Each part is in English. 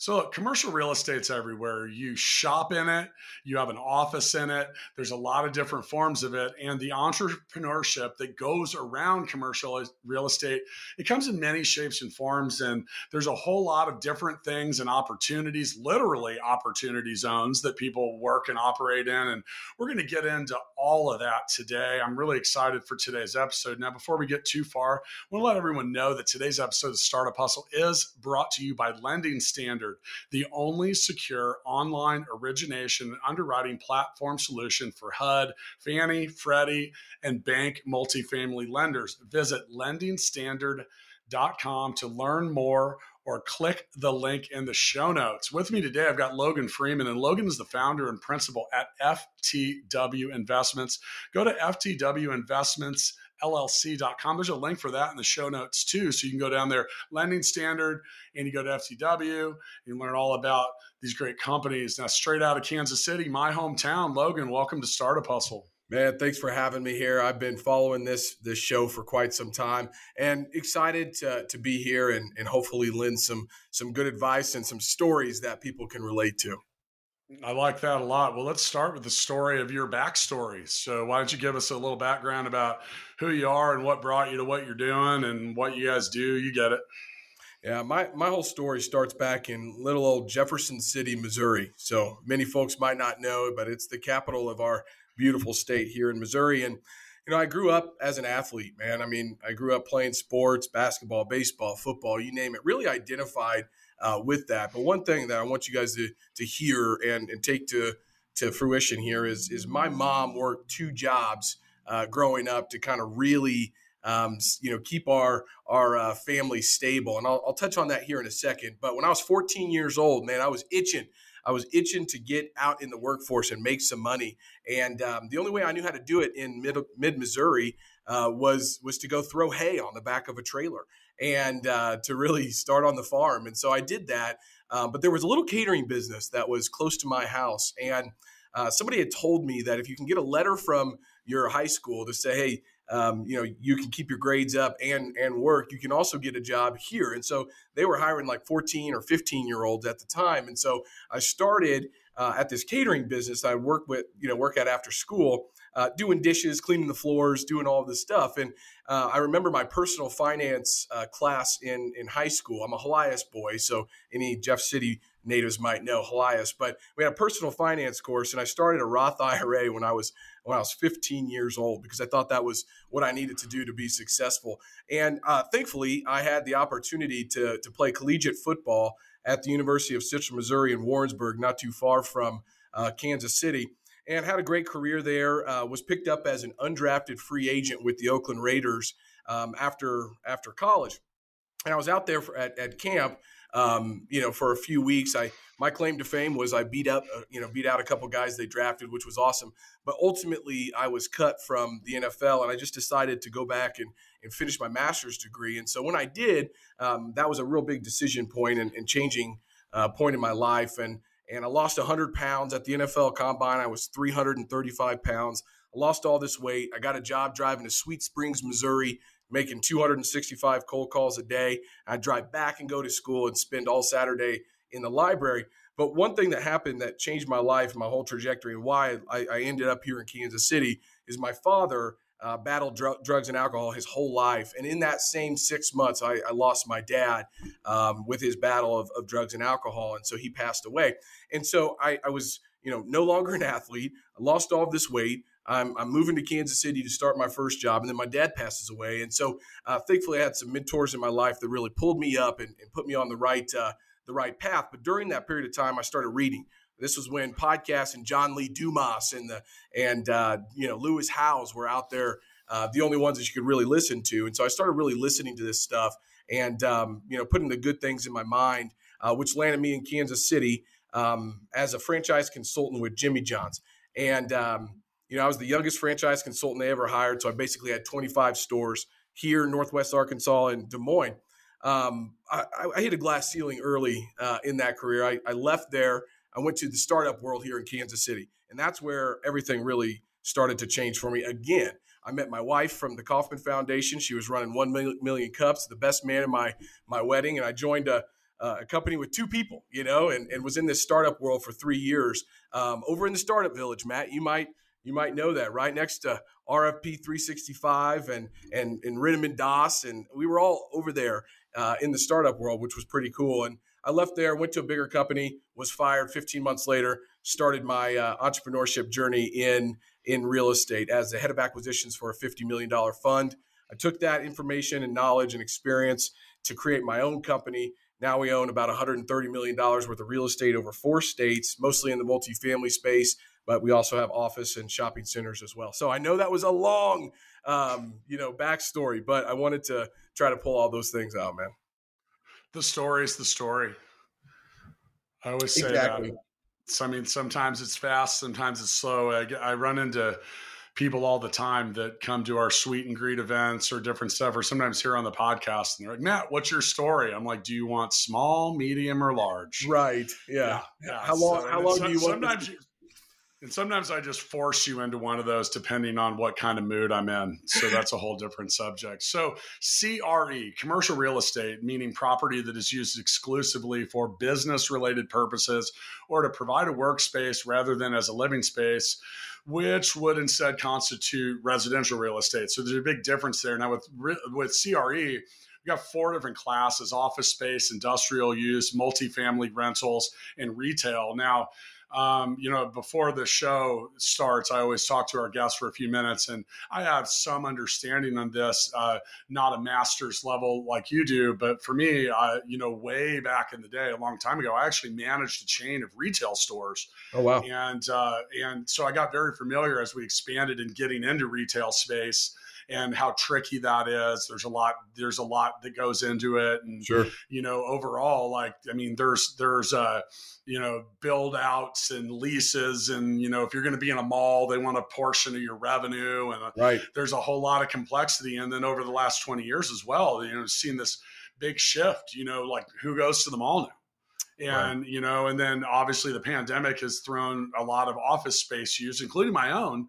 So, look, commercial real estate's everywhere. You shop in it, you have an office in it. There's a lot of different forms of it. And the entrepreneurship that goes around commercial real estate, it comes in many shapes and forms. And there's a whole lot of different things and opportunities, literally opportunity zones that people work and operate in. And we're going to get into all of that today. I'm really excited for today's episode. Now, before we get too far, I want to let everyone know that today's episode of Startup Hustle is brought to you by Lending Standard Standard, the only secure online origination and underwriting platform solution for HUD, Fannie, Freddie, and bank multifamily lenders. Visit lendingstandard.com to learn more or click the link in the show notes. With me today, I've got Logan Freeman, and Logan is the founder and principal at FTW Investments. Go to FTW Investments llc.com. There's a link for that in the show notes too. So you can go down there, lending standard, and you go to FTW, and learn all about these great companies. Now, straight out of Kansas City, my hometown, Logan, welcome to Startup Hustle. Man, thanks for having me here. I've been following this this show for quite some time and excited to, to be here and, and hopefully lend some some good advice and some stories that people can relate to. I like that a lot. Well, let's start with the story of your backstory. So, why don't you give us a little background about who you are and what brought you to what you're doing and what you guys do? You get it. Yeah, my, my whole story starts back in little old Jefferson City, Missouri. So, many folks might not know, but it's the capital of our beautiful state here in Missouri. And, you know, I grew up as an athlete, man. I mean, I grew up playing sports, basketball, baseball, football, you name it, really identified uh, with that. But one thing that I want you guys to to hear and, and take to to fruition here is is my mom worked two jobs uh, growing up to kind of really um, you know keep our our uh, family stable, and I'll, I'll touch on that here in a second. But when I was 14 years old, man, I was itching. I was itching to get out in the workforce and make some money, and um, the only way I knew how to do it in mid mid Missouri uh, was was to go throw hay on the back of a trailer and uh, to really start on the farm. And so I did that. Uh, but there was a little catering business that was close to my house. And uh, somebody had told me that if you can get a letter from your high school to say, hey, um, you know, you can keep your grades up and and work. You can also get a job here. And so they were hiring like 14 or 15 year olds at the time. And so I started uh, at this catering business I work with, you know, work at after school uh, doing dishes, cleaning the floors, doing all this stuff. And uh, I remember my personal finance uh, class in in high school. I'm a Helias boy, so any Jeff City natives might know Helias. But we had a personal finance course, and I started a Roth IRA when I was when I was 15 years old because I thought that was what I needed to do to be successful. And uh, thankfully, I had the opportunity to to play collegiate football at the University of Central Missouri in Warrensburg, not too far from uh, Kansas City and had a great career there. Uh, was picked up as an undrafted free agent with the Oakland Raiders um, after after college, and I was out there for, at, at camp. Um, you know, for a few weeks, I my claim to fame was I beat up, uh, you know, beat out a couple guys they drafted, which was awesome. But ultimately, I was cut from the NFL, and I just decided to go back and and finish my master's degree. And so when I did, um, that was a real big decision point and, and changing uh, point in my life. And and I lost 100 pounds at the NFL Combine. I was 335 pounds. I lost all this weight. I got a job driving to Sweet Springs, Missouri, making 265 cold calls a day. I drive back and go to school and spend all Saturday in the library. But one thing that happened that changed my life, my whole trajectory, and why I, I ended up here in Kansas City is my father uh, battled dr- drugs and alcohol his whole life. And in that same six months, I, I lost my dad um, with his battle of, of, drugs and alcohol. And so he passed away. And so I, I, was, you know, no longer an athlete. I lost all this weight. I'm, I'm moving to Kansas City to start my first job. And then my dad passes away. And so uh, thankfully, I had some mentors in my life that really pulled me up and, and put me on the right, uh, the right path. But during that period of time, I started reading. This was when podcasts and John Lee Dumas and the and uh, you know Lewis Howes were out there, uh, the only ones that you could really listen to. And so I started really listening to this stuff and um, you know putting the good things in my mind, uh, which landed me in Kansas City um, as a franchise consultant with Jimmy John's. And um, you know I was the youngest franchise consultant they ever hired, so I basically had 25 stores here in Northwest Arkansas and Des Moines. Um, I, I, hit a glass ceiling early uh, in that career. I, I left there. I went to the startup world here in Kansas City, and that's where everything really started to change for me again. I met my wife from the Kauffman Foundation. She was running one million cups, the best man in my my wedding, and I joined a, a company with two people, you know, and, and was in this startup world for three years. Um, over in the startup village, Matt, you might you might know that right next to RFP 365 and and and Rinneman Das, and we were all over there uh, in the startup world, which was pretty cool. And I left there, went to a bigger company, was fired 15 months later, started my uh, entrepreneurship journey in in real estate as the head of acquisitions for a $50 million fund. I took that information and knowledge and experience to create my own company. Now we own about $130 million worth of real estate over four states, mostly in the multifamily space, but we also have office and shopping centers as well. So I know that was a long, um, you know, backstory, but I wanted to try to pull all those things out, man. The story is the story. I always say exactly. that. So, I mean, sometimes it's fast, sometimes it's slow. I, I run into people all the time that come to our sweet and greet events or different stuff, or sometimes here on the podcast, and they're like, Matt, what's your story? I'm like, do you want small, medium, or large? Right. Yeah. yeah. yeah. How long? So, how long do you want? Sometimes you, and sometimes I just force you into one of those depending on what kind of mood I'm in. So that's a whole different subject. So, CRE, commercial real estate, meaning property that is used exclusively for business related purposes or to provide a workspace rather than as a living space, which would instead constitute residential real estate. So, there's a big difference there. Now, with, with CRE, we've got four different classes office space, industrial use, multifamily rentals, and retail. Now, um, you know, before the show starts, I always talk to our guests for a few minutes, and I have some understanding on this, uh, not a master's level like you do, but for me, uh, you know, way back in the day, a long time ago, I actually managed a chain of retail stores. Oh wow! And uh, and so I got very familiar as we expanded in getting into retail space and how tricky that is. There's a lot. There's a lot that goes into it, and sure. you know, overall, like I mean, there's there's uh, you know build outs and leases, and you know, if you're going to be in a mall, they want a portion of your revenue, and uh, right. there's a whole lot of complexity. And then over the last 20 years as well, you know, seen this big shift. You know, like who goes to the mall now? and right. you know and then obviously the pandemic has thrown a lot of office space use including my own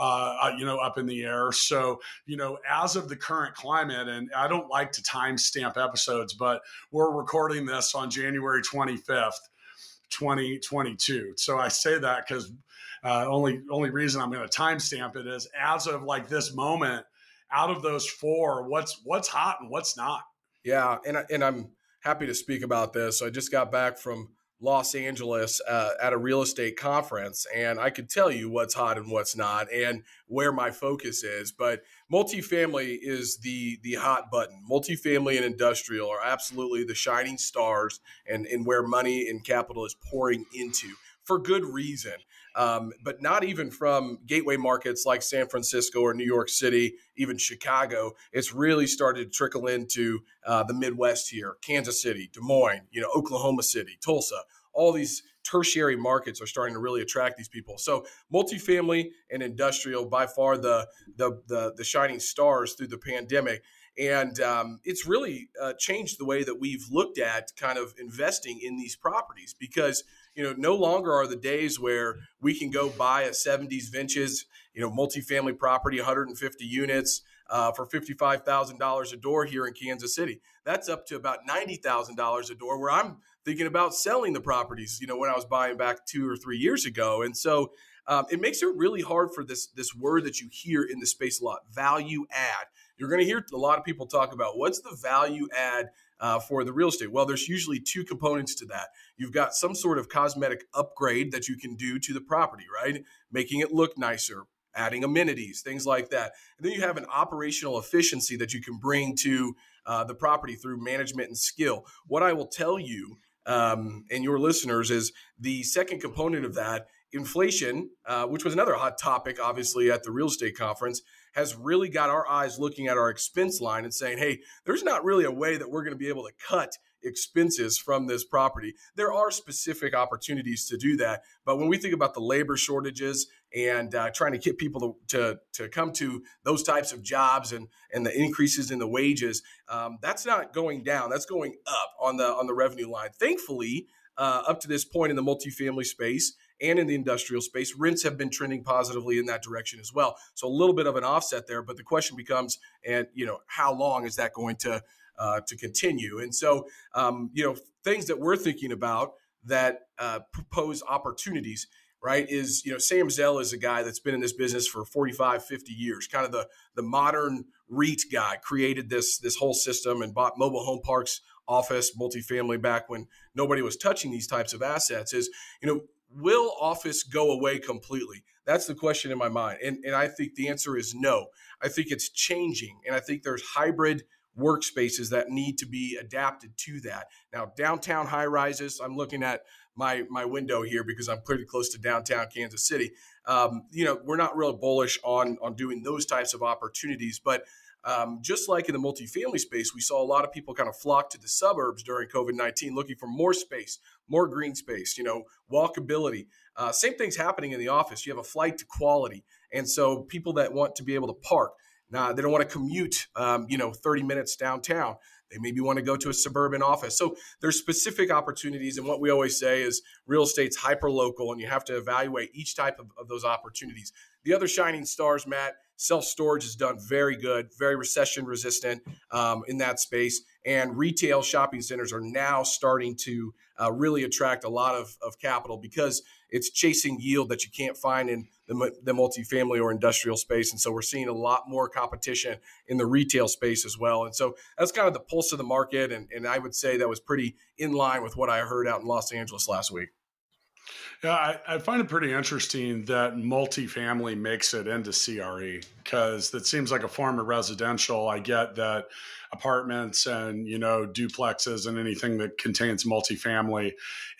uh, uh, you know, up in the air. So, you know, as of the current climate, and I don't like to timestamp episodes, but we're recording this on January 25th, 2022. So I say that because uh, only only reason I'm going to timestamp it is as of like this moment, out of those four, what's what's hot and what's not. Yeah, and and I'm happy to speak about this. So I just got back from Los Angeles uh, at a real estate conference, and I could tell you what's hot and what's not, and where my focus is. But multifamily is the the hot button. Multifamily and industrial are absolutely the shining stars, and and where money and capital is pouring into for good reason. Um, but not even from gateway markets like San Francisco or New York City, even Chicago. It's really started to trickle into uh, the Midwest here, Kansas City, Des Moines, you know, Oklahoma City, Tulsa. All these tertiary markets are starting to really attract these people. So multifamily and industrial, by far the the the, the shining stars through the pandemic. And um, it's really uh, changed the way that we've looked at kind of investing in these properties because you know, no longer are the days where we can go buy a 70s vintage, you know, multifamily property, 150 units uh, for $55,000 a door here in Kansas City. That's up to about $90,000 a door where I'm thinking about selling the properties, you know, when I was buying back two or three years ago. And so um, it makes it really hard for this, this word that you hear in the space a lot, value add. You're going to hear a lot of people talk about what's the value add uh, for the real estate? Well, there's usually two components to that. You've got some sort of cosmetic upgrade that you can do to the property, right? Making it look nicer, adding amenities, things like that. And then you have an operational efficiency that you can bring to uh, the property through management and skill. What I will tell you um, and your listeners is the second component of that inflation, uh, which was another hot topic, obviously, at the real estate conference, has really got our eyes looking at our expense line and saying, hey, there's not really a way that we're going to be able to cut expenses from this property. There are specific opportunities to do that. But when we think about the labor shortages and uh, trying to get people to, to, to, come to those types of jobs and, and the increases in the wages, um, that's not going down. That's going up on the, on the revenue line. Thankfully, uh, up to this point in the multifamily space and in the industrial space, rents have been trending positively in that direction as well. So a little bit of an offset there, but the question becomes, and you know, how long is that going to uh, to continue? And so, um, you know, things that we're thinking about that uh, propose opportunities right is you know sam zell is a guy that's been in this business for 45 50 years kind of the the modern reit guy created this this whole system and bought mobile home parks office multifamily back when nobody was touching these types of assets is you know will office go away completely? That's the question in my mind and, and i think the answer is no. I think it's changing and i think there's hybrid workspaces that need to be adapted to that. Now downtown high rises i'm looking at my my window here because i'm pretty close to downtown kansas city. Um, you know we're not real bullish on on doing those types of opportunities but um, just like in the multifamily space, we saw a lot of people kind of flock to the suburbs during COVID 19 looking for more space, more green space, you know, walkability. Uh, same thing's happening in the office. You have a flight to quality. And so people that want to be able to park, they don't want to commute, um, you know, 30 minutes downtown. They maybe want to go to a suburban office. So there's specific opportunities. And what we always say is real estate's hyper local, and you have to evaluate each type of, of those opportunities. The other shining stars, Matt, self storage has done very good, very recession resistant um, in that space. And retail shopping centers are now starting to uh, really attract a lot of, of capital because it's chasing yield that you can't find in the, the multifamily or industrial space. And so we're seeing a lot more competition in the retail space as well. And so that's kind of the pulse of the market. And, and I would say that was pretty in line with what I heard out in Los Angeles last week. Yeah, I, I, find it pretty interesting that multifamily makes it into CRE because that seems like a form of residential. I get that apartments and you know duplexes and anything that contains multifamily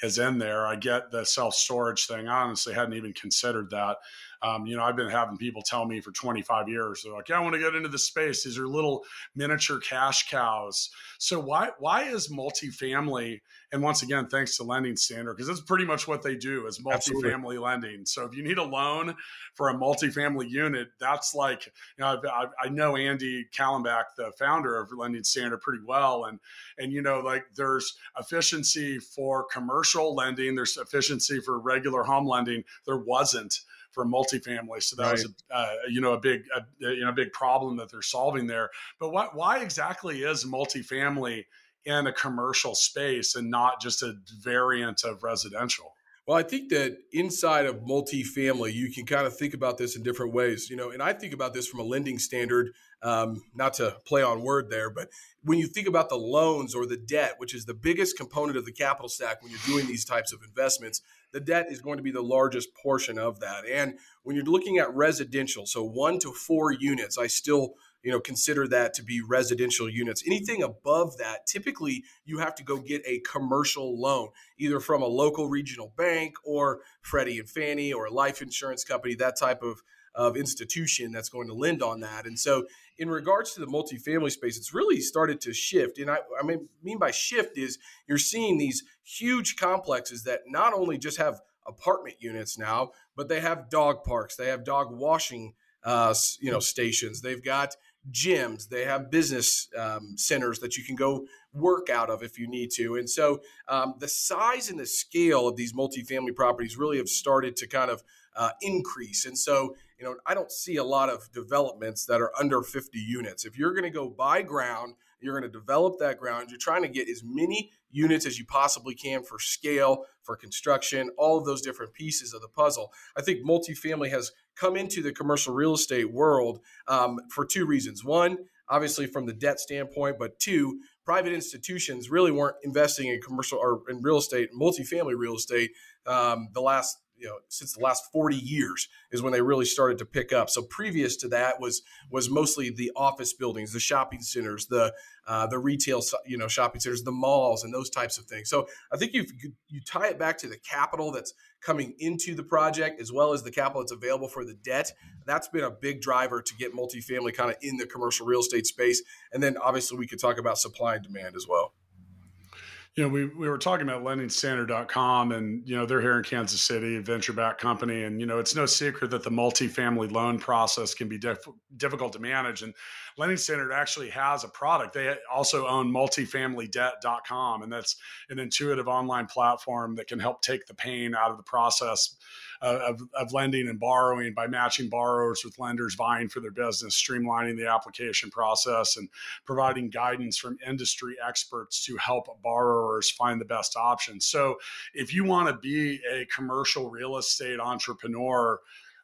is in there. I get the self storage thing. I honestly hadn't even considered that. Um, you know, I've been having people tell me for 25 years, they're like, yeah, I want to get into the space. These are little miniature cash cows. So why why is multifamily? And once again, thanks to Lending Standard, because that's pretty much what they do is multifamily Absolutely. lending. So if you need a loan for a multifamily unit, that's like, you know, I, I know Andy Kallenbach, the founder of Lending Standard, pretty well, and and you know, like there's efficiency for commercial lending, there's efficiency for regular home lending. There wasn't for multifamily. So that right. was a uh, you know a big a, you know a big problem that they're solving there. But what why exactly is multifamily in a commercial space and not just a variant of residential? Well, I think that inside of multifamily, you can kind of think about this in different ways, you know. And I think about this from a lending standard, um, not to play on word there, but when you think about the loans or the debt, which is the biggest component of the capital stack when you're doing these types of investments, the debt is going to be the largest portion of that. And when you're looking at residential, so one to four units, I still you know consider that to be residential units anything above that typically you have to go get a commercial loan either from a local regional bank or freddie and fannie or a life insurance company that type of of institution that's going to lend on that and so in regards to the multifamily space, it's really started to shift. And I, I mean, by shift is you're seeing these huge complexes that not only just have apartment units now, but they have dog parks, they have dog washing, uh, you know, stations. They've got gyms, they have business um, centers that you can go work out of if you need to. And so um, the size and the scale of these multifamily properties really have started to kind of uh, increase. And so you know, I don't see a lot of developments that are under 50 units. If you're going to go buy ground, you're going to develop that ground. You're trying to get as many units as you possibly can for scale, for construction, all of those different pieces of the puzzle. I think multifamily has come into the commercial real estate world um, for two reasons. One, obviously from the debt standpoint, but two, private institutions really weren't investing in commercial or in real estate, multifamily real estate um, the last you know since the last 40 years is when they really started to pick up. So previous to that was was mostly the office buildings, the shopping centers, the uh, the retail you know shopping centers, the malls, and those types of things. So I think you you tie it back to the capital that's coming into the project as well as the capital that's available for the debt. That's been a big driver to get multifamily kind of in the commercial real estate space. And then obviously we could talk about supply and demand as well you know, we, we were talking about lendingstandard.com and, you know, they're here in Kansas City, a venture backed company. And, you know, it's no secret that the multifamily loan process can be diff- difficult to manage. And Lending Standard actually has a product. They also own multifamilydebt.com. And that's an intuitive online platform that can help take the pain out of the process of, of lending and borrowing by matching borrowers with lenders vying for their business, streamlining the application process, and providing guidance from industry experts to help borrowers find the best options. So, if you want to be a commercial real estate entrepreneur,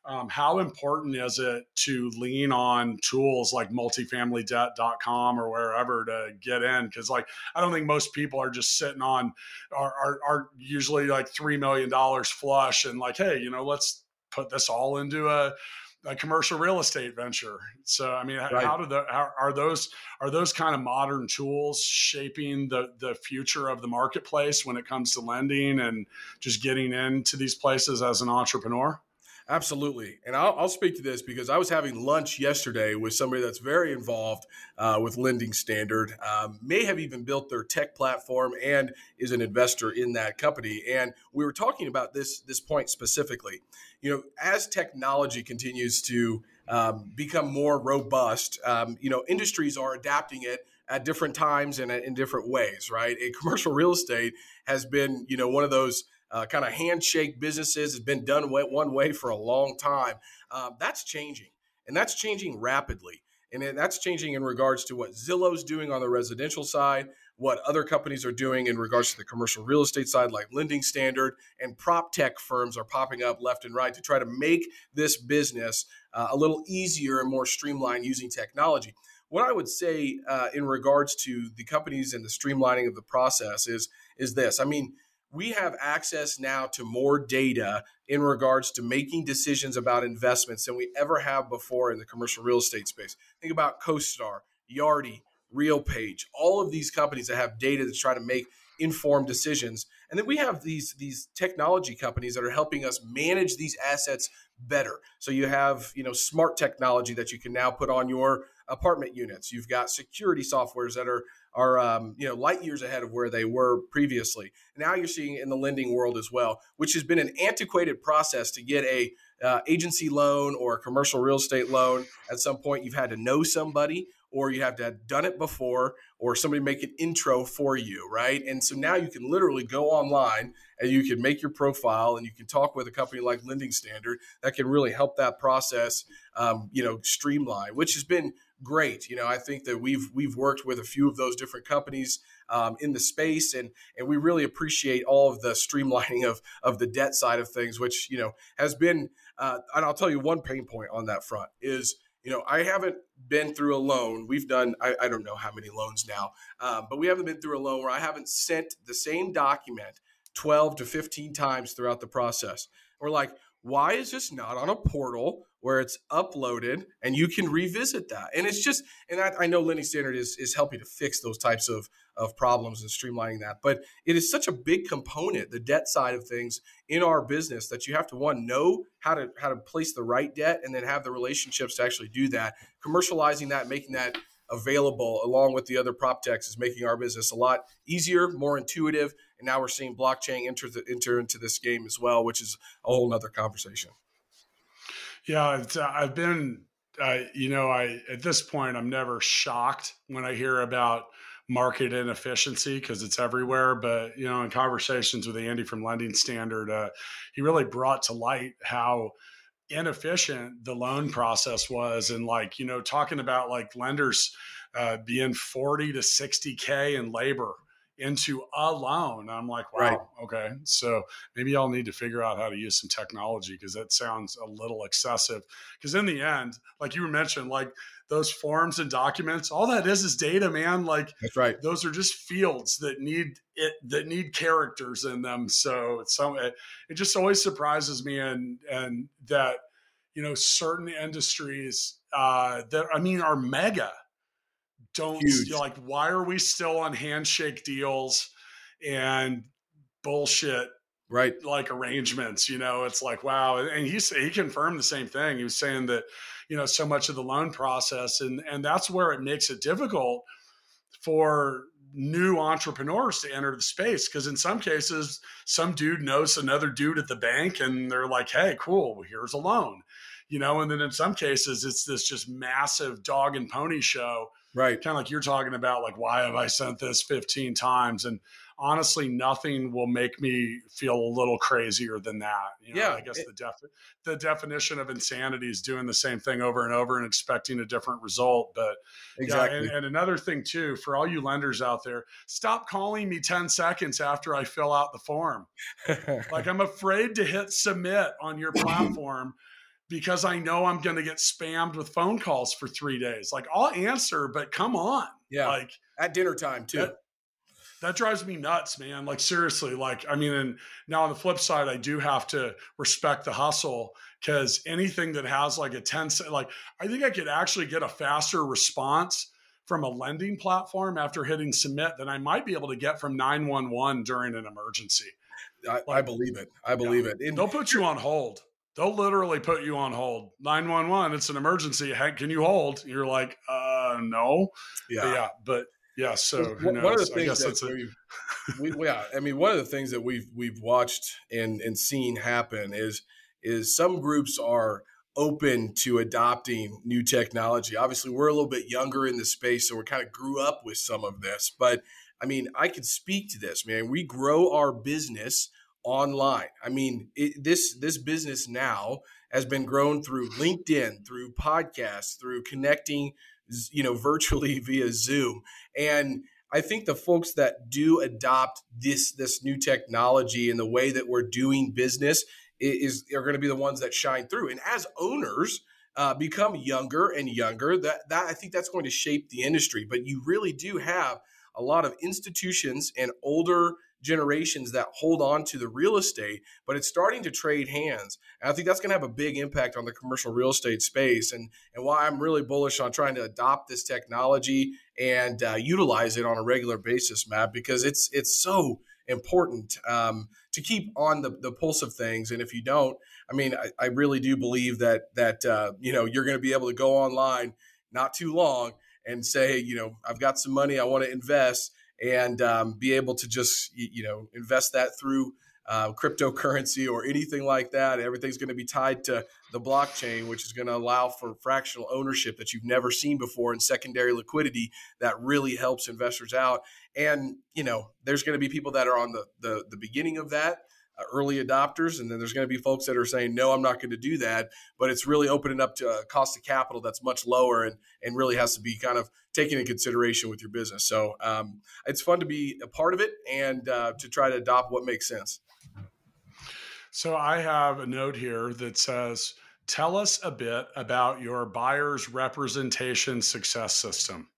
um, how important is it to lean on tools like multifamilydebt.com or wherever to get in? Because like I don't think most people are just sitting on are, are, are usually like three million dollars flush and like, hey, you know, let's put this all into a a commercial real estate venture. So, I mean, right. how do the how, are those are those kind of modern tools shaping the the future of the marketplace when it comes to lending and just getting into these places as an entrepreneur? Absolutely. And I'll, I'll, speak to this because I was having lunch yesterday with somebody that's very involved uh, with Lending Standard, um, may have even built their tech platform and is an investor in that company. And we were talking about this, this point specifically. You know, as technology continues to um, become more robust, um, you know, industries are adapting it at different times and in different ways, right? And commercial real estate has been, you know, one of those – uh, kind of handshake businesses has been done one way for a long time. Um, that's changing, and that's changing rapidly. And that's changing in regards to what Zillow's doing on the residential side, what other companies are doing in regards to the commercial real estate side, like Lending Standard, and prop tech firms are popping up left and right to try to make this business uh, a little easier and more streamlined using technology. What I would say uh, in regards to the companies and the streamlining of the process is is this. I mean, we have access now to more data in regards to making decisions about investments than we ever have before in the commercial real estate space. Think about CoStar, Yardi, RealPage, all of these companies that have data that's trying to make informed decisions. And then we have these these technology companies that are helping us manage these assets better. So you have, you know, smart technology that you can now put on your apartment units. You've got security softwares that are are um, you know light years ahead of where they were previously. Now you're seeing in the lending world as well, which has been an antiquated process to get a uh, agency loan or a commercial real estate loan. At some point, you've had to know somebody, or you have to have done it before, or somebody make an intro for you, right? And so now you can literally go online and you can make your profile and you can talk with a company like Lending Standard that can really help that process, um, you know, streamline, which has been great. You know, I think that we've we've worked with a few of those different companies um, in the space, and and we really appreciate all of the streamlining of of the debt side of things, which you know has been. Uh, and I'll tell you one pain point on that front is you know, I haven't been through a loan. We've done, I, I don't know how many loans now, um, but we haven't been through a loan where I haven't sent the same document 12 to 15 times throughout the process. We're like, why is this not on a portal where it's uploaded and you can revisit that? And it's just, and I, I know Lending Standard is, is helping to fix those types of, of problems and streamlining that. But it is such a big component, the debt side of things in our business that you have to one know how to how to place the right debt and then have the relationships to actually do that. Commercializing that, making that available along with the other prop techs is making our business a lot easier, more intuitive, and now we're seeing blockchain enter the, enter into this game as well, which is a whole nother conversation. Yeah, uh, I've been, uh, you know, I at this point I'm never shocked when I hear about market inefficiency because it's everywhere. But you know, in conversations with Andy from Lending Standard, uh, he really brought to light how inefficient the loan process was and like you know talking about like lenders uh, being 40 to 60k in labor into a loan. I'm like, wow, Right. okay. So maybe I'll need to figure out how to use some technology because that sounds a little excessive. Because in the end, like you mentioned, like those forms and documents, all that is is data, man. Like That's right. those are just fields that need it that need characters in them. So it's some it, it just always surprises me and and that you know certain industries uh that I mean are mega don't like why are we still on handshake deals and bullshit Right. like arrangements? You know it's like wow. And he he confirmed the same thing. He was saying that you know so much of the loan process and and that's where it makes it difficult for new entrepreneurs to enter the space because in some cases some dude knows another dude at the bank and they're like hey cool here's a loan. You know and then in some cases it's this just massive dog and pony show Right. kind of like you're talking about like why have i sent this 15 times and honestly nothing will make me feel a little crazier than that you know, Yeah, i guess it- the def- the definition of insanity is doing the same thing over and over and expecting a different result but Exactly. yeah, and, and another thing too for all you lenders out there stop calling me 10 seconds after i fill out the form like i'm afraid to hit submit on your platform because i know i'm going to get spammed with phone calls for three days like i'll answer but come on yeah. like At dinner time too. that- that drives me nuts man like seriously like i mean and now on the flip side i do have to respect the hustle because anything that has like a 10 se- like i think i could actually get a faster response from a lending platform after hitting submit than i might be able to get from 911 during an emergency I, I believe it. I believe it. And they'll put you on hold they'll literally put you on hold 911 it's an emergency hey, can you hold you're like uh no yeah. But yeah but yeah so who One- of the I things guess that we've, we, yeah, I mean, one of the things that we've we've watched and and seen happen is is some groups are open to adopting new technology. Obviously, we're a little bit younger in the space, so we kind of grew up with some of this. But I mean, I can speak to this, man. We grow our business online. I mean, it, this this business now has been grown through LinkedIn, through podcasts, through connecting, you know, virtually via Zoom, and I think the folks that do adopt this this new technology and the way that we're doing business is are going to be the ones that shine through. And as owners uh, become younger and younger, that that I think that's going to shape the industry. But you really do have a lot of institutions and older generations that hold on to the real estate, but it's starting to trade hands. And I think that's going to have a big impact on the commercial real estate space. And and why I'm really bullish on trying to adopt this technology and uh, utilize it on a regular basis, Matt, because it's it's so important um, to keep on the, the pulse of things. And if you don't, I mean, I, I really do believe that that uh, you know you're going to be able to go online not too long and say, you know, I've got some money I want to invest, and um, be able to just you know invest that through. Uh, cryptocurrency or anything like that. Everything's going to be tied to the blockchain, which is going to allow for fractional ownership that you've never seen before and secondary liquidity that really helps investors out. And you know, there's going to be people that are on the the, the beginning of that. Uh, early adopters, and then there's going to be folks that are saying, "No, I'm not going to do that." But it's really opening up to a cost of capital that's much lower, and and really has to be kind of taken into consideration with your business. So um, it's fun to be a part of it and uh, to try to adopt what makes sense. So I have a note here that says, "Tell us a bit about your buyer's representation success system."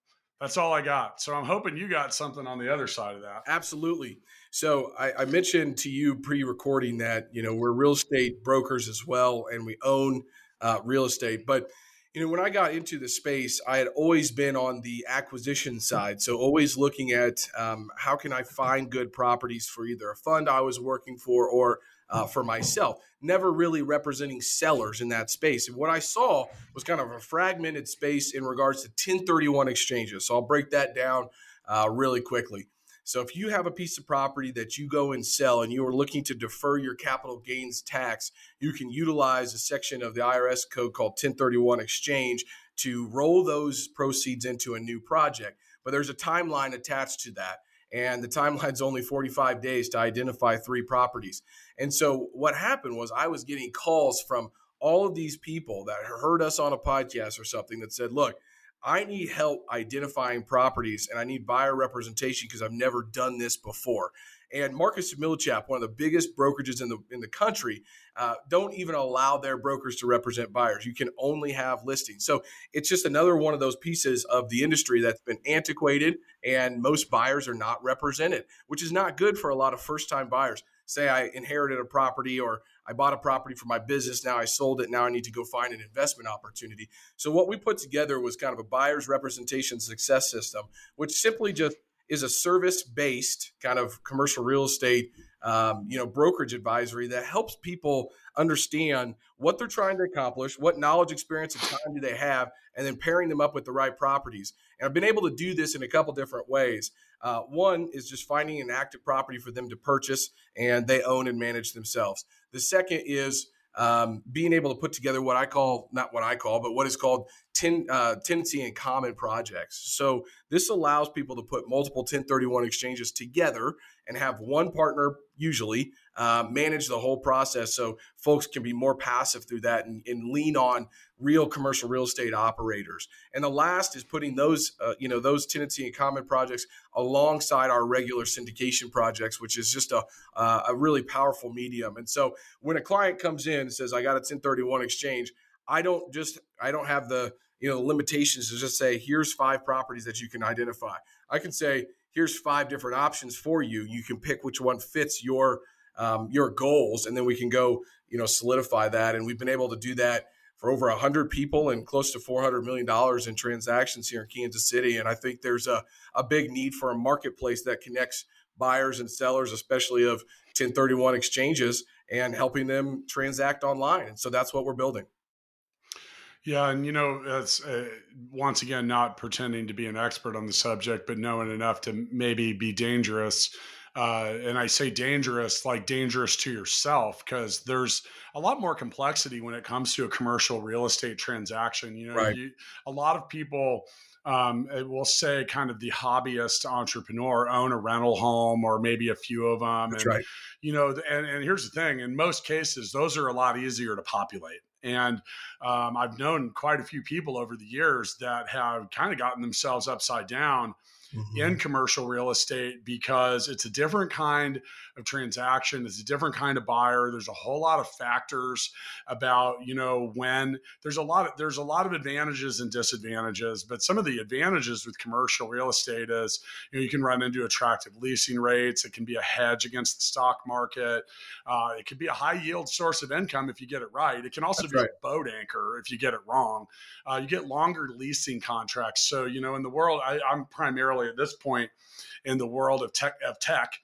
That's all I got. So I'm hoping you got something on the other side of that. Absolutely. So I, I mentioned to you pre-recording that you know we're real estate brokers as well, and we own uh, real estate. But you know when I got into the space, I had always been on the acquisition side, so always looking at um, how can I find good properties for either a fund I was working for or uh, for myself. Never really representing sellers in that space. And what I saw was kind of a fragmented space in regards to 1031 exchanges. So I'll break that down uh, really quickly. So if you have a piece of property that you go and sell and you are looking to defer your capital gains tax, you can utilize a section of the IRS code called 1031 exchange to roll those proceeds into a new project. But there's a timeline attached to that. And the timeline's only 45 days to identify three properties. And so what happened was I was getting calls from all of these people that heard us on a podcast or something that said, look, I need help identifying properties and I need buyer representation because I've never done this before. And Marcus Millichap, one of the biggest brokerages in the in the country, uh, don't even allow their brokers to represent buyers. You can only have listings. So it's just another one of those pieces of the industry that's been antiquated, and most buyers are not represented, which is not good for a lot of first time buyers. Say I inherited a property or I bought a property for my business. Now I sold it. Now I need to go find an investment opportunity. So what we put together was kind of a buyer's representation success system, which simply just is a service based kind of commercial real estate um, you know brokerage advisory that helps people understand what they're trying to accomplish what knowledge experience and time do they have and then pairing them up with the right properties and i've been able to do this in a couple different ways uh, one is just finding an active property for them to purchase and they own and manage themselves the second is um, being able to put together what I call, not what I call, but what is called ten, uh, tenancy in common projects. So this allows people to put multiple 1031 exchanges together and have one partner usually uh, manage the whole process so folks can be more passive through that and, and, lean on real commercial real estate operators. And the last is putting those uh, you know those tenancy and common projects alongside our regular syndication projects which is just a, uh, a really powerful medium. And so when a client comes in and says i got a 1031 exchange. I don't just i don't have the you know the limitations to just say here's five properties that you can identify. I can say here's five different options for you. You can pick which one fits your um, your goals, and then we can go, you know, solidify that. And we've been able to do that for over 100 people and close to 400 million dollars in transactions here in Kansas City. And I think there's a, a big need for a marketplace that connects buyers and sellers, especially of 1031 exchanges, and helping them transact online. And so that's what we're building. Yeah, and you know, it's uh, once again not pretending to be an expert on the subject, but knowing enough to maybe be dangerous. Uh, and I say dangerous, like dangerous to yourself, because there's a lot more complexity when it comes to a commercial real estate transaction. You know, right. you, a lot of people um, will say kind of the hobbyist entrepreneur own a rental home or maybe a few of them. That's and, right. You know, and, and here's the thing: in most cases, those are a lot easier to populate. And um, I've known quite a few people over the years that have kind of gotten themselves upside down mm-hmm. in commercial real estate because it's a different kind of transaction. It's a different kind of buyer. There's a whole lot of factors about, you know, when there's a lot of there's a lot of advantages and disadvantages, but some of the advantages with commercial real estate is, you know, you can run into attractive leasing rates. It can be a hedge against the stock market. Uh, it can be a high yield source of income if you get it right. It can also That's be right. a boat anchor if you get it wrong. Uh, you get longer leasing contracts. So, you know, in the world, I, I'm primarily at this point in the world of tech of tech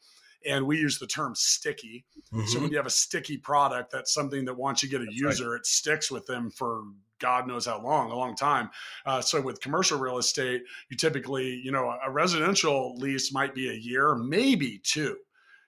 and we use the term sticky. Mm-hmm. So when you have a sticky product, that's something that once you get a that's user, right. it sticks with them for God knows how long, a long time. Uh, so with commercial real estate, you typically, you know, a residential lease might be a year, maybe two.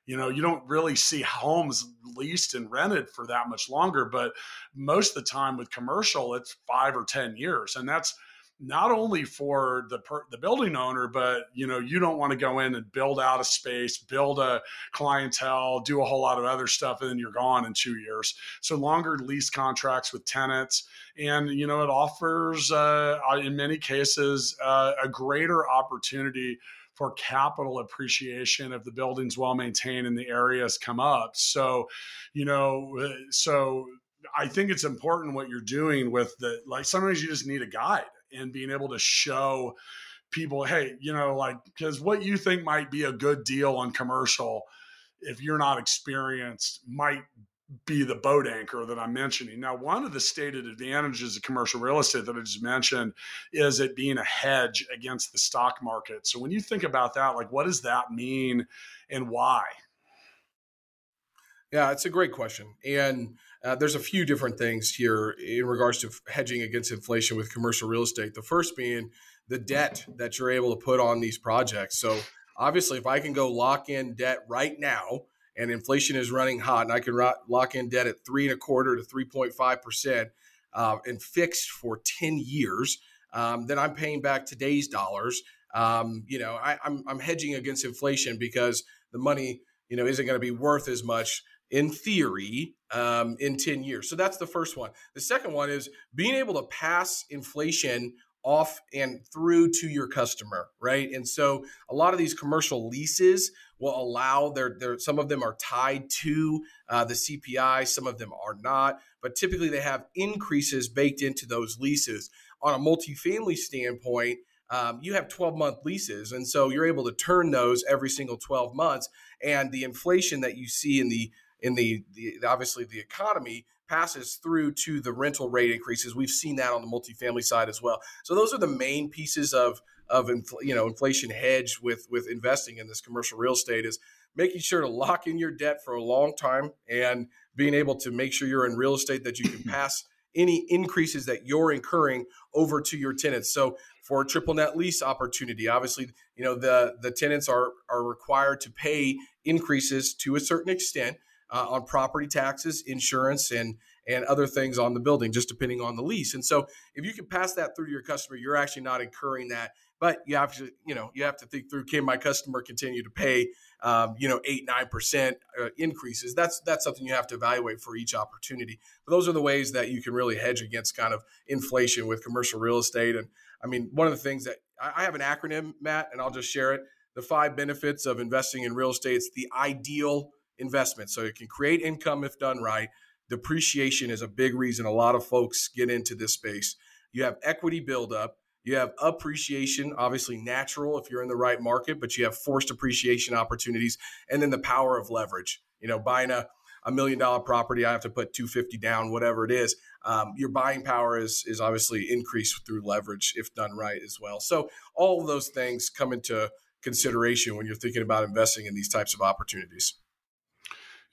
You know, you don't really see homes leased and rented for that much longer, but most of the time with commercial, it's five or 10 years. And that's not only for the per, the building owner, but you know you don't want to go in and build out a space, build a clientele, do a whole lot of other stuff, and then you're gone in two years. So longer lease contracts with tenants, and you know it offers uh, in many cases uh, a greater opportunity for capital appreciation if the building's well maintained and the areas come up. So, you know, uh, so I think it's important what you're doing with the like sometimes you just need a guide and being able to show people, hey, you know, like, because what you think might be a good deal on commercial, if you're not experienced, might be the boat anchor that I'm mentioning. Now, one of the stated advantages of commercial real estate that I just mentioned is it being a hedge against the stock market. So when you think about that, like what does that mean and why? Yeah, it's a great question. And uh, there's a few different things here in regards to hedging against inflation with commercial real estate. The first being the debt that you're able to put on these projects. So, obviously, if I can go lock in debt right now and inflation is running hot and I can ro- lock in debt at three and a quarter to 3.5% uh, and fixed for 10 years, um, then I'm paying back today's dollars. Um, you know, I, I'm, I'm hedging against inflation because the money, you know, isn't going to be worth as much in theory um, in 10 years. So that's the first one. The second one is being able to pass inflation off and through to your customer, right? And so a lot of these commercial leases will allow their, their some of them are tied to uh, the CPI, some of them are not, but typically they have increases baked into those leases. On a multifamily standpoint, um, you have 12 month leases. And so you're able to turn those every single 12 months. And the inflation that you see in the in the, the obviously the economy passes through to the rental rate increases. We've seen that on the multifamily side as well. So those are the main pieces of of infl- you know inflation hedge with with investing in this commercial real estate is making sure to lock in your debt for a long time and being able to make sure you're in real estate that you can pass any increases that you're incurring over to your tenants. So for a triple net lease opportunity, obviously, you know the the tenants are are required to pay increases to a certain extent uh, on property taxes, insurance, and and other things on the building, just depending on the lease. And so, if you can pass that through to your customer, you're actually not incurring that. But you have to, you know, you have to think through: Can my customer continue to pay, um, you know, eight nine percent uh, increases? That's that's something you have to evaluate for each opportunity. But those are the ways that you can really hedge against kind of inflation with commercial real estate. And I mean, one of the things that I have an acronym, Matt, and I'll just share it. The five benefits of investing in real estate. It's the ideal investment. So it can create income if done right. Depreciation is a big reason a lot of folks get into this space. You have equity buildup. You have appreciation, obviously natural if you're in the right market, but you have forced appreciation opportunities, and then the power of leverage. You know, buying a a million dollar property, I have to put 250 down, whatever it is. Um, your buying power is is obviously increased through leverage if done right as well. So all of those things come into consideration when you're thinking about investing in these types of opportunities.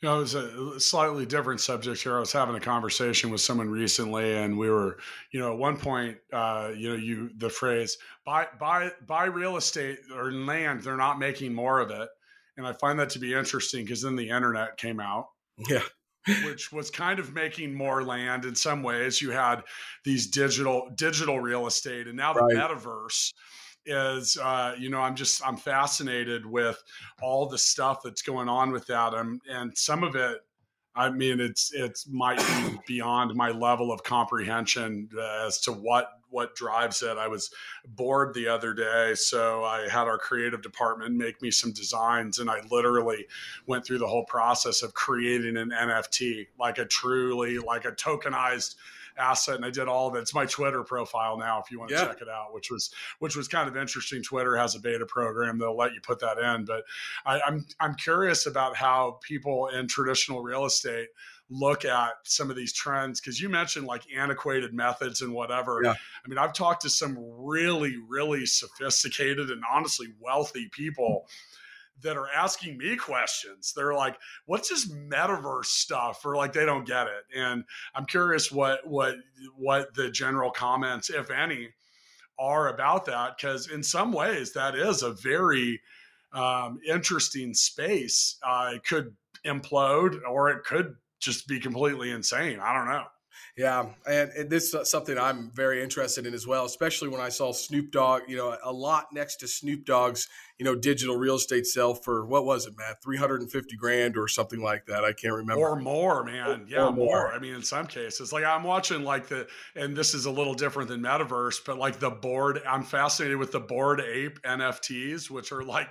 You know, it was a slightly different subject here. I was having a conversation with someone recently, and we were, you know, at one point, uh, you know, you the phrase "buy buy buy real estate or land." They're not making more of it, and I find that to be interesting because then the internet came out, yeah, which was kind of making more land in some ways. You had these digital digital real estate, and now the right. metaverse is uh, you know i'm just i'm fascinated with all the stuff that's going on with that and and some of it i mean it's it's might be beyond my level of comprehension uh, as to what what drives it. I was bored the other day so i had our creative department make me some designs and i literally went through the whole process of creating an nft like a truly like a tokenized asset and I did all of it. It's my Twitter profile now if you want to yeah. check it out, which was which was kind of interesting. Twitter has a beta program that'll let you put that in. But I, I'm I'm curious about how people in traditional real estate look at some of these trends because you mentioned like antiquated methods and whatever. Yeah. I mean, I've talked to some really, really sophisticated and honestly wealthy people that are asking me questions. They're like, "What's this metaverse stuff?" Or like they don't get it. And I'm curious what what what the general comments, if any, are about that because in some ways that is a very um, interesting space. Uh, it could implode or it could just be completely insane. I don't know. Yeah, and, and, this is something I'm very interested in as well, especially when I saw Snoop Dogg, you know, a lot next to Snoop Dogg's, you know, digital real estate sale for what was it, Matt? 350 grand or something like that. I can't remember. Or more, man. Yeah, or more. more. I mean, in some cases, like I'm watching like the, and this is a little different than Metaverse, but like the board, I'm fascinated with the Bored Ape NFTs, which are like,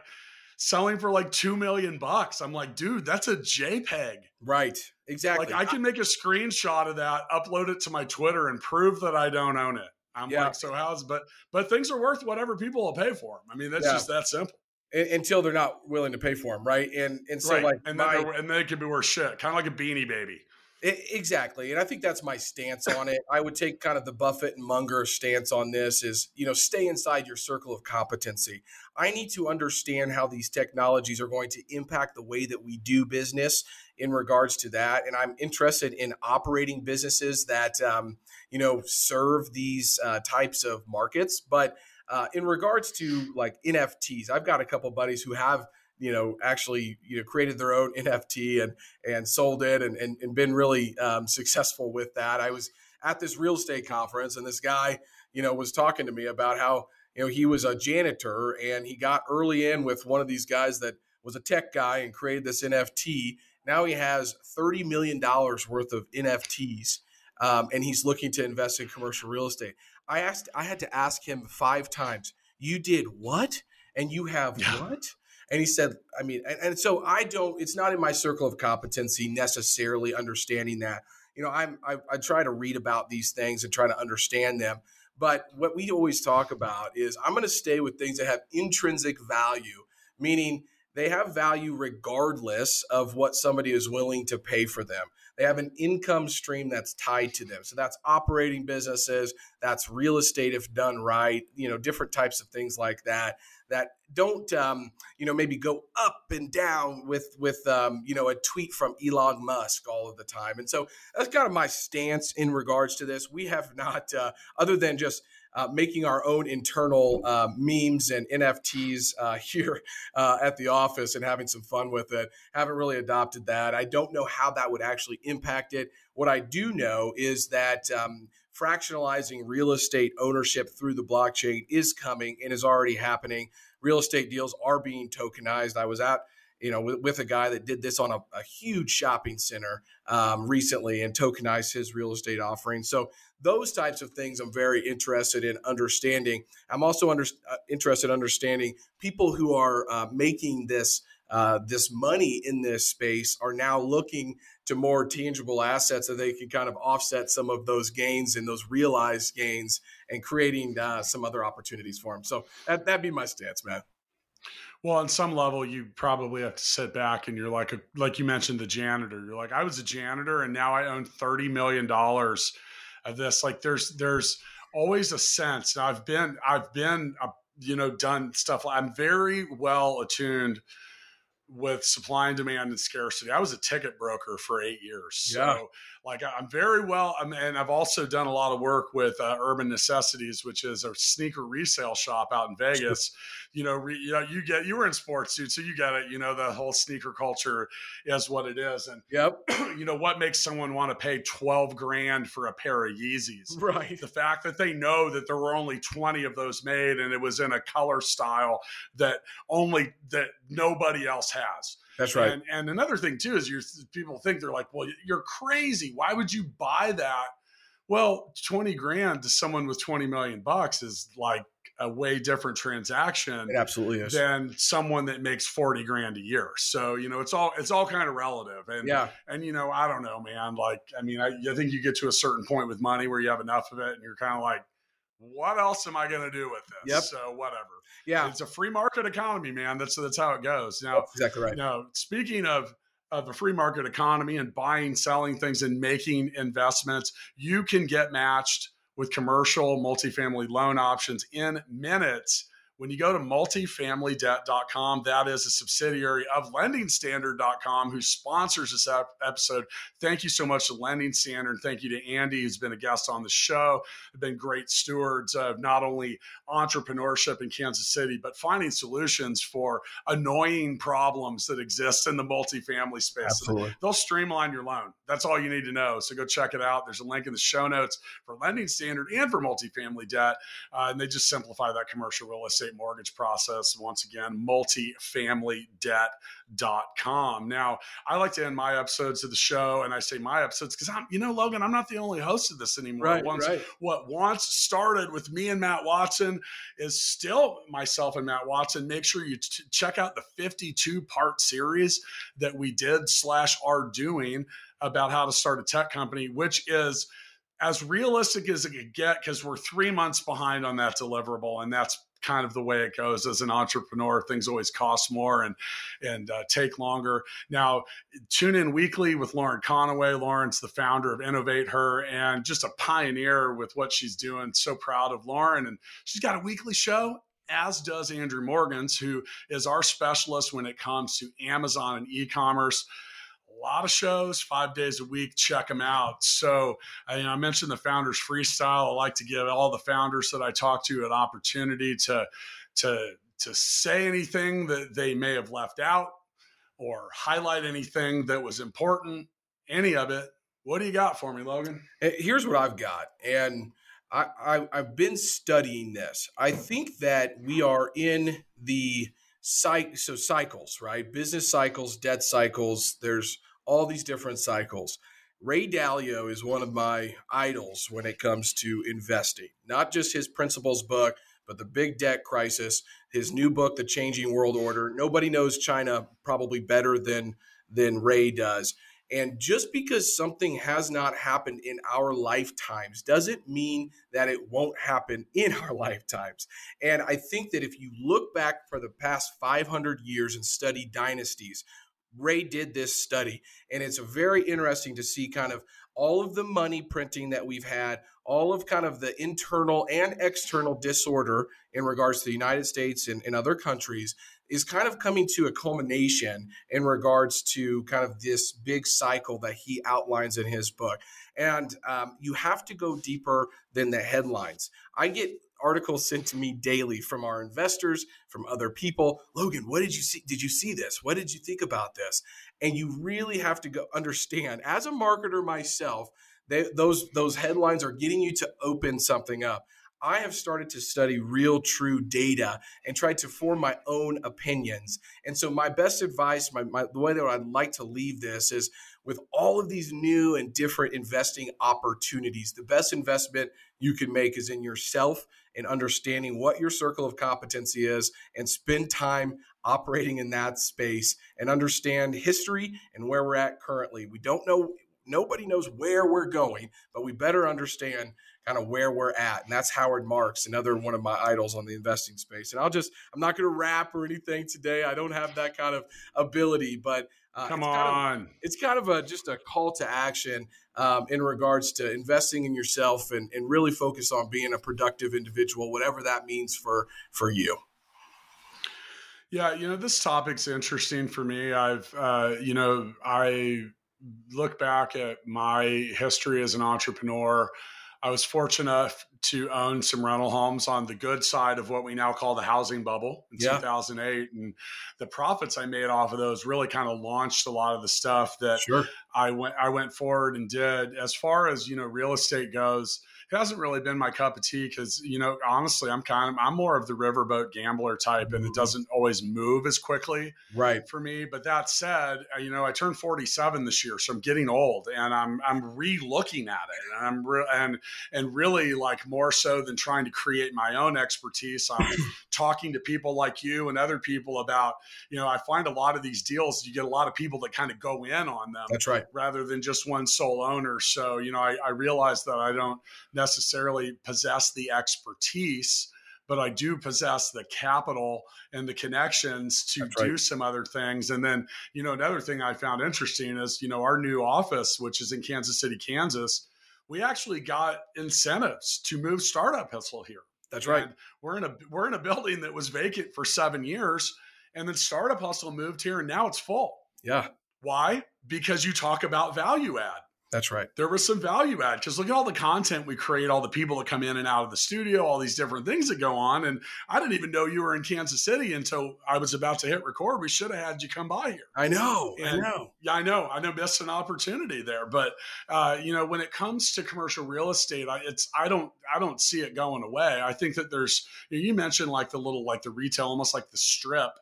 selling for like two million bucks. I'm like, dude, that's a JPEG. Right. Exactly. Like I can make a screenshot of that, upload it to my Twitter, and prove that I don't own it. I'm yeah. like, so how's but but things are worth whatever people will pay for them. I mean, that's yeah. just that simple. until they're not willing to pay for them, right? And and so right. like and then my, and they can be worth shit, kind of like a beanie baby. Exactly. And I think that's my stance on it. I would take kind of the Buffett and Munger stance on this is, you know, stay inside your circle of competency. I need to understand how these technologies are going to impact the way that we do business in regards to that. And I'm interested in operating businesses that, um, you know, serve these uh, types of markets. But uh, in regards to like NFTs, I've got a couple buddies who have – you know actually you know created their own NFT and and sold it and and, and been really um, successful with that. I was at this real estate conference and this guy you know was talking to me about how you know he was a janitor and he got early in with one of these guys that was a tech guy and created this NFT. Now he has thirty million dollars worth of NFTs. Um, and he's looking to invest in commercial real estate. I asked, I had to ask him five times. You did what? And you have yeah. what? And he said, I mean, and, and, so I don't, it's not in my circle of competency necessarily understanding that. You know, I'm, I, I try to read about these things and try to understand them. But what we always talk about is I'm going to stay with things that have intrinsic value, meaning they have value regardless of what somebody is willing to pay for them. They have an income stream that's tied to them. So that's operating businesses, that's real estate if done right, you know, different types of things like that that don't um, you know maybe go up and down with with um, you know a tweet from Elon Musk all of the time. And so that's kind of my stance in regards to this. We have not, uh, other than just uh, making our own internal uh, memes and NFTs uh, here uh, at the office and having some fun with it. Haven't really adopted that. I don't know how that would actually impact it. What I do know is that. Um, fractionalizing real estate ownership through the blockchain is coming and is already happening. Real estate deals are being tokenized. I was at you know, with, with, a guy that did this on a, a huge shopping center um, recently and tokenized his real estate offering. So those types of things I'm very interested in understanding. I'm also under, uh, interested in understanding people who are uh, making this uh, this money in this space are now looking to more tangible assets that they can kind of offset some of those gains and those realized gains and creating uh, some other opportunities for them. So that, that'd be my stance, man. Well, on some level, you probably have to sit back and you're like, a, like you mentioned, the janitor. You're like, I was a janitor and now I own thirty million dollars of this. Like, there's there's always a sense. Now, I've been I've been uh, you know done stuff. I'm very well attuned with supply and demand and scarcity. I was a ticket broker for eight years. So, yeah. like, I'm very well, I'm, and I've also done a lot of work with uh, Urban Necessities, which is a sneaker resale shop out in Vegas you know, re, you know, you get you were in sports, dude, so you get it. You know, the whole sneaker culture is what it is, and yep, you know what makes someone want to pay twelve grand for a pair of Yeezys? Right. The fact that they know that there were only twenty of those made, and it was in a color style that only that nobody else That's right. And, and another thing too is people think they're like, well, you're crazy. Why would you buy that? Well, 20 grand to someone with 20 million bucks is like a way different transaction it absolutely is. than someone that makes 40 grand a year. So, you know, it's all it's all kind of relative. And yeah. and you know, I don't know, man. Like, I mean, I, I think you get to a certain point with money where you have enough of it and you're kind of like, what else am I gonna do with this? Yep. So whatever. Yeah. It's a free market economy, man. That's that's how it goes. Now that's exactly right. Now, speaking of of a free market economy and buying, selling things and making investments, you can get matched with commercial multifamily loan options in minutes when you go to multifamilydebt.com, that is a subsidiary of lendingstandard.com who sponsors this episode. Thank you so much to Lending Standard. Thank you to Andy, who's been a guest on the show. They've been great stewards of not only entrepreneurship in Kansas City, but finding solutions for annoying problems that exist in the multifamily space. Absolutely. They'll streamline your loan. That's all you need to know. So go check it out. There's a link in the show notes for Lending Standard and for multifamily debt. Uh, and they just simplify that commercial real estate mortgage process. Once again, multifamilydebt.com. Now, I like to end my episodes of the show, and I say my episodes because I'm, you know, Logan, I'm not the only host of this anymore. Right, once, right. What once started with me and Matt Watson is still myself and Matt Watson. Make sure you t- check out the 52 part series that we did slash are doing about how to start a tech company, which is as realistic as it could get because we're three months behind on that deliverable, and that's kind of the way it goes as an entrepreneur. Things always cost more and and uh, take longer. Now, tune in weekly with Lauren Conaway. Lauren's the founder of InnovateHER and just a pioneer with what she's doing. So proud of Lauren, and she's got a weekly show. As does Andrew Morgans, who is our specialist when it comes to Amazon and e commerce lot of shows, five days a week. Check them out. So I, you know, I mentioned the Founders Freestyle. I like to give all the founders that I talk to an opportunity to to to say anything that they may have left out or highlight anything that was important. Any of it. What do you got for me, Logan? Eh, here's what I've got, and I, I've been studying this. I think that we are in the cycle so cycles right business cycles debt cycles there's all these different cycles. Ray Dalio is one of my idols when it comes to investing, not just his principles book, but the big debt crisis, his new book, The Changing World Order. Nobody knows China probably better than, than Ray does. And just because something has not happened in our lifetimes doesn't mean that it won't happen in our lifetimes. And I think that if you look back for the past 500 years and study dynasties, Ray did this study, and it's very interesting to see kind of all of the money printing that we've had, all of kind of the internal and external disorder in regards to the United States and, and other countries is kind of coming to a culmination in regards to kind of this big cycle that he outlines in his book. And um, you have to go deeper than the headlines. I get articles sent to me daily from our investors, from other people. Logan, what did you see? Did you see this? What did you think about this? And you really have to go understand as a marketer myself, they, those those headlines are getting you to open something up. I have started to study real, true data and tried to form my own opinions. And so, my best advice, my, my, the way that I'd like to leave this is with all of these new and different investing opportunities, the best investment you can make is in yourself and understanding what your circle of competency is and spend time operating in that space and understand history and where we're at currently. We don't know, nobody knows where we're going, but we better understand kind of where we're at. And that's Howard Marks, another one of my idols on the investing space. And I'll just, I'm not going to rap or anything today. I don't have that kind of ability, but uh, come it's on. Kind of, it's kind of a, just a call to action um, in regards to investing in yourself and, and really focus on being a productive individual, whatever that means for, for you. Yeah, you know, this topic's interesting for me. I've, uh, you know, I look back at my history as an entrepreneur. I was fortunate enough to own some rental homes on the good side of what we now call the housing bubble in yeah. 2008. And the profits I made off of those really kind of launched a lot of the stuff that sure. I went I went forward and did. As far as, you know, real estate goes, it hasn't really been my cup of tea because you know honestly i'm kind of i'm more of the riverboat gambler type and it mm-hmm. doesn't always move as quickly right. for me. But that said uh, you know i turned 47 this year so i'm getting old and i'm i'm re-looking at it and i'm re- and and really like more so than trying to create my own expertise i'm talking to people like you and other people about you know i find a lot of these deals you get a lot of people that kind of go in on them that's right. rather than just one sole owner. So you know i, I realize that i don't necessarily possess the expertise but I do possess the capital and the connections to That's do right. some other things. And then, you know, another thing I found interesting is, you know, our new office, which is in Kansas City, Kansas, we actually got incentives to move Startup Hustle here. That's right. And we're in a we're in a building that was vacant for seven years, and then Startup Hustle moved here, and now it's full. Yeah. Why? Because you talk about value add. That's right. There was some value add because look at all the content we create, all the people that come in and out of the studio, all these different things that go on. And I didn't even know you were in Kansas City until I was about to hit record. We should have had you come by here. I know. And, I know. Yeah, I know. I know. Missed an opportunity there, but uh, you know, when it comes to commercial real estate, I, it's I don't I don't see it going away. I think that there's you mentioned like the little like the retail, almost like the strip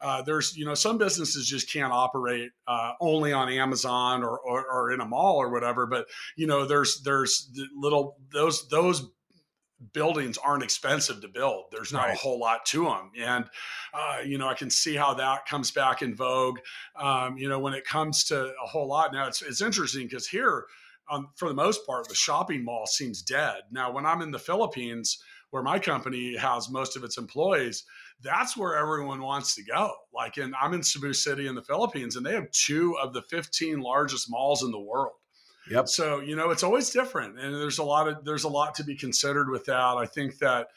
uh, there's you know some businesses just can't operate uh, only on Amazon or, or, or in a mall or whatever. But you know there's there's little those those buildings aren't expensive to build. There's not right. a whole lot to them, and uh, you know I can see how that comes back in vogue. Um, you know when it comes to a whole lot now, it's it's interesting because here. Um, for the most part, the shopping mall seems dead. Now, when I'm in the Philippines, where my company has most of its employees, that's where everyone wants to go. Like in I'm in Cebu City in the Philippines, and they have two of the 15 largest malls in the world. Yep. So you know it's always different, and there's a lot of there's a lot to be considered with that. I think that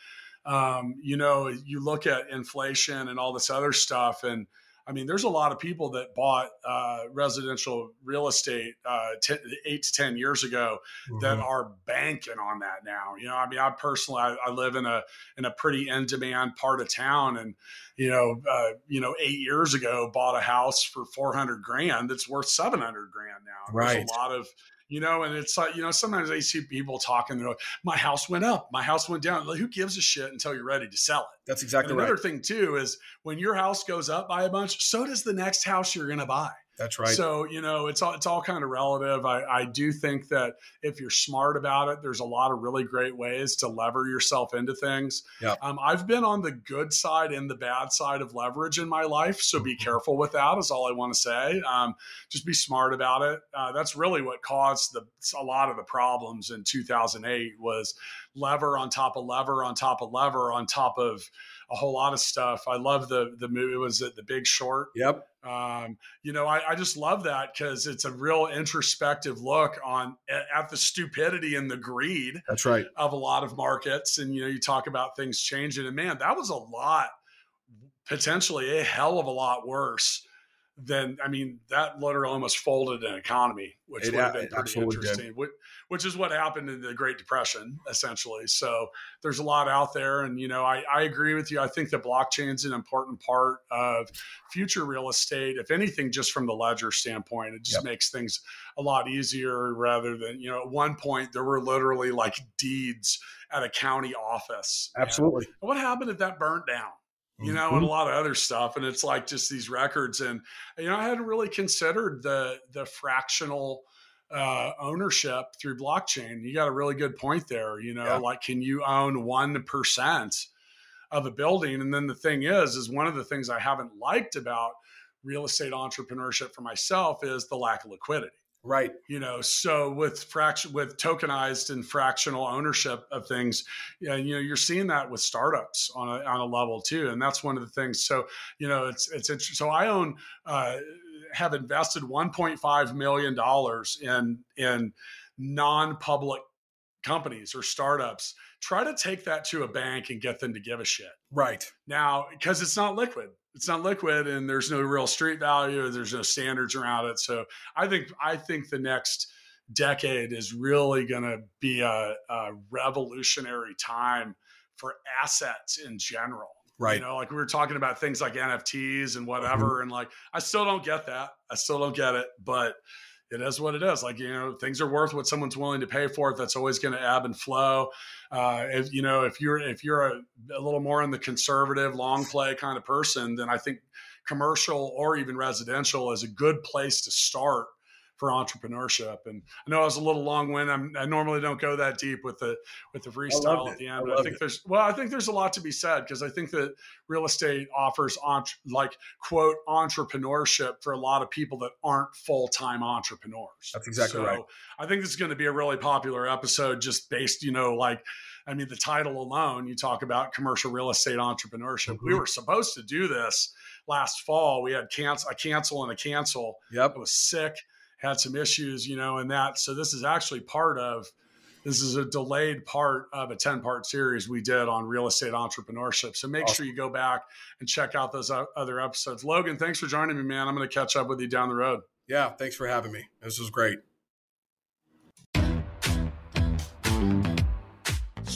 um, you know you look at inflation and all this other stuff, and I mean, there's a lot of people that bought uh, residential real estate uh, t- eight to ten years ago mm-hmm. that are banking on that now. You know, I mean, I personally, I, I live in a in a pretty in demand part of town, and you know, uh, you know, eight years ago, bought a house for four hundred grand that's worth seven hundred grand now. Right. There's a lot of you know, and it's like, you know, sometimes I see people talking, they're like, my house went up, my house went down. Like, who gives a shit until you're ready to sell it? That's exactly and another right. thing too is when your house goes up by a bunch, so does the next house you're going to buy. That's right. So you know, it's all it's all kind of relative. I, I do think that if you're smart about it, there's a lot of really great ways to lever yourself into things. Yeah. Um, I've been on the good side and the bad side of leverage in my life, so be Mm-hmm. careful with that. Is all I want to say. Um, just be smart about it. Uh, that's really what caused the a lot of the problems in 2008 was lever on top of lever on top of lever on top of a whole lot of stuff. I love the the movie. It was it The Big Short? Yep. Um, you know, I, I just love that because it's a real introspective look on at, at the stupidity and the greed That's right. of a lot of markets. And you know, you talk about things changing, and man, that was a lot, potentially a hell of a lot worse than I mean, that literally almost folded an economy, which It would have been pretty interesting. Which, which is what happened in the Great Depression, essentially. So there's a lot out there, and you know, I, I agree with you. I think that blockchain is an important part of future real estate. If anything, just from the ledger standpoint, it just Yep. makes things a lot easier rather than you know. At one point, there were literally like deeds at a county office. And Absolutely. what happened if that burnt down? You know, Mhm. and a lot of other stuff. And it's like just these records. And, you know, I hadn't really considered the the fractional uh, ownership through blockchain. You got a really good point there. You know, Yeah. like can you own one percent of a building? And then the thing is, is one of the things I haven't liked about real estate entrepreneurship for myself is the lack of liquidity right. you know so with fraction with tokenized and fractional ownership of things yeah you know you're seeing that with startups on a, on a level too and that's one of the things so you know it's it's interesting so i own uh, have invested 1.5 million dollars in in non-public companies or startups try to take that to a bank and get them to give a shit Right. now because it's not liquid it's not liquid and there's no real street value there's no standards around it. So i think i think the next decade is really going to be a, a revolutionary time for assets in general. Right. you know like we were talking about things like nfts and mm-hmm. whatever and like i still don't get that. I still don't get it but it is what it is. Like you know, things are worth what someone's willing to pay for it. That's always going to ebb and flow. Uh, if you know, if you're if you're a, a little more in the conservative, long play kind of person, then I think commercial or even residential is a good place to start for entrepreneurship. And I know I was a little long winded. I normally don't go that deep with the with the freestyle it. at the I end, but I think it. there's well, I think there's a lot to be said because I think that real estate offers entre- like quote entrepreneurship for a lot of people that aren't full time entrepreneurs. That's exactly So right. I think this is going to be a really popular episode, just based, you know, like. I mean, the title alone, you talk about commercial real estate entrepreneurship. We Mhm. were supposed to do this last fall. We had cancel, a cancel and a cancel. Yep. I was sick, had some issues, you know, and that. So this is actually part of this is a delayed part of a 10 part series we did on real estate entrepreneurship. So make Awesome. sure you go back and check out those other episodes. Logan, thanks for joining me, man. I'm going to catch up with you down the road. Yeah. Thanks for having me. This was great.